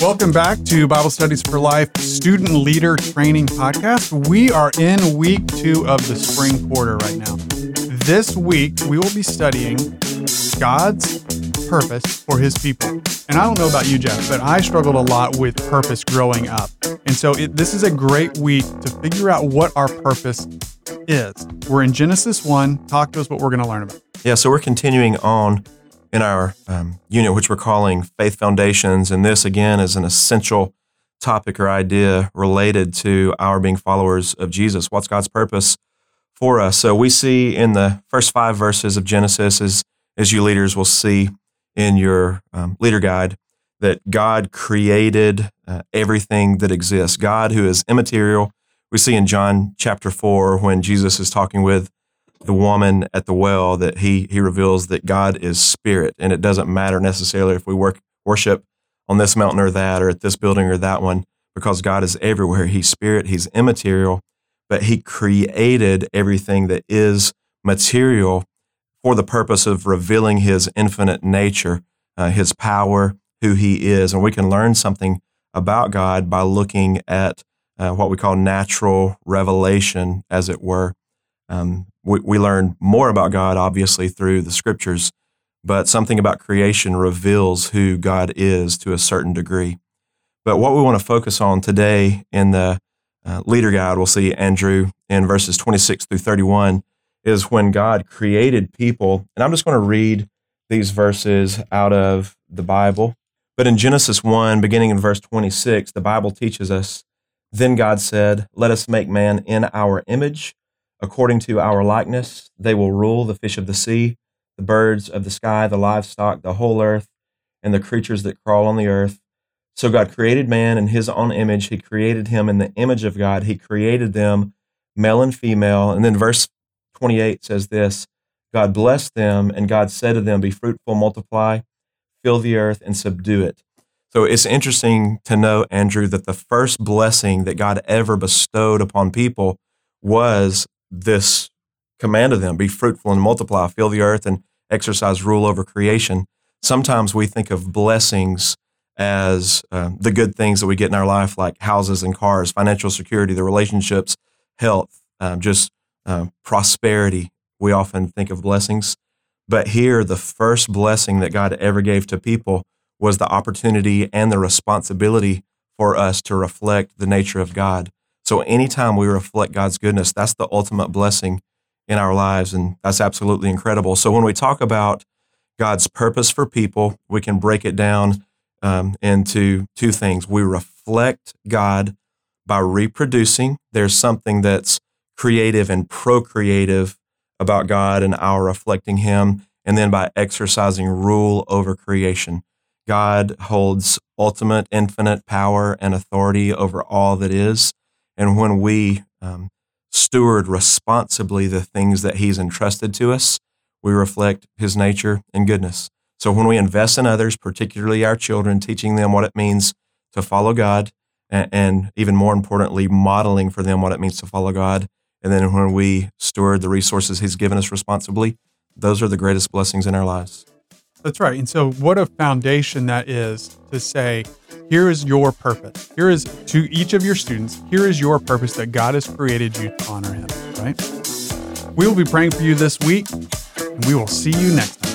Welcome back to Bible Studies for Life Student Leader Training Podcast. We are in week two of the spring quarter right now. This week, we will be studying God's purpose for his people. And I don't know about you, Jeff, but I struggled a lot with purpose growing up. And so it, this is a great week to figure out what our purpose is. We're in Genesis 1. Talk to us what we're going to learn about. Yeah, so we're continuing on in our um, unit, which we're calling Faith Foundations. And this, again, is an essential topic or idea related to our being followers of Jesus. What's God's purpose for us? So we see in the first five verses of Genesis, as, as you leaders will see in your um, leader guide, that God created uh, everything that exists. God, who is immaterial. We see in John chapter 4 when Jesus is talking with the woman at the well that he he reveals that God is spirit. And it doesn't matter necessarily if we work worship on this mountain or that or at this building or that one because God is everywhere. He's spirit he's immaterial but he created everything that is material for the purpose of revealing his infinite nature uh, his power who he is. And we can learn something about God by looking at uh, what we call natural revelation as it were. Um, we, we learn more about God, obviously, through the scriptures, but something about creation reveals who God is to a certain degree. But what we want to focus on today in the uh, leader guide, we'll see Andrew in verses 26 through 31, is when God created people. And I'm just going to read these verses out of the Bible. But in Genesis 1, beginning in verse 26, the Bible teaches us Then God said, Let us make man in our image according to our likeness. They will rule the fish of the sea, the birds of the sky, the livestock, the whole earth, and the creatures that crawl on the earth. So God created man in his own image. He created him in the image of God. He created them, male and female. And then verse 28 says this God blessed them, and God said to them, Be fruitful, multiply, fill the earth, and subdue it. So it's interesting to know, Andrew, that the first blessing that God ever bestowed upon people was this command of them be fruitful and multiply, fill the earth, and exercise rule over creation. Sometimes we think of blessings as uh, the good things that we get in our life, like houses and cars, financial security, the relationships, health, um, just uh, prosperity. We often think of blessings. But here, the first blessing that God ever gave to people was the opportunity and the responsibility for us to reflect the nature of God. So anytime we reflect God's goodness, that's the ultimate blessing in our lives. And that's absolutely incredible. So when we talk about God's purpose for people, we can break it down um, into two things. We reflect God by reproducing. There's something that's creative and procreative about God and our reflecting Him. And then by exercising rule over creation. God holds ultimate, infinite power and authority over all that is. And when we um, steward responsibly the things that He's entrusted to us, we reflect His nature and goodness. So when we invest in others, particularly our children, teaching them what it means to follow God, and, and even more importantly, modeling for them what it means to follow God, and then when we steward the resources He's given us responsibly, those are the greatest blessings in our lives. That's right. And so, what a foundation that is to say, here is your purpose. Here is to each of your students, here is your purpose that God has created you to honor Him, right? We will be praying for you this week, and we will see you next time.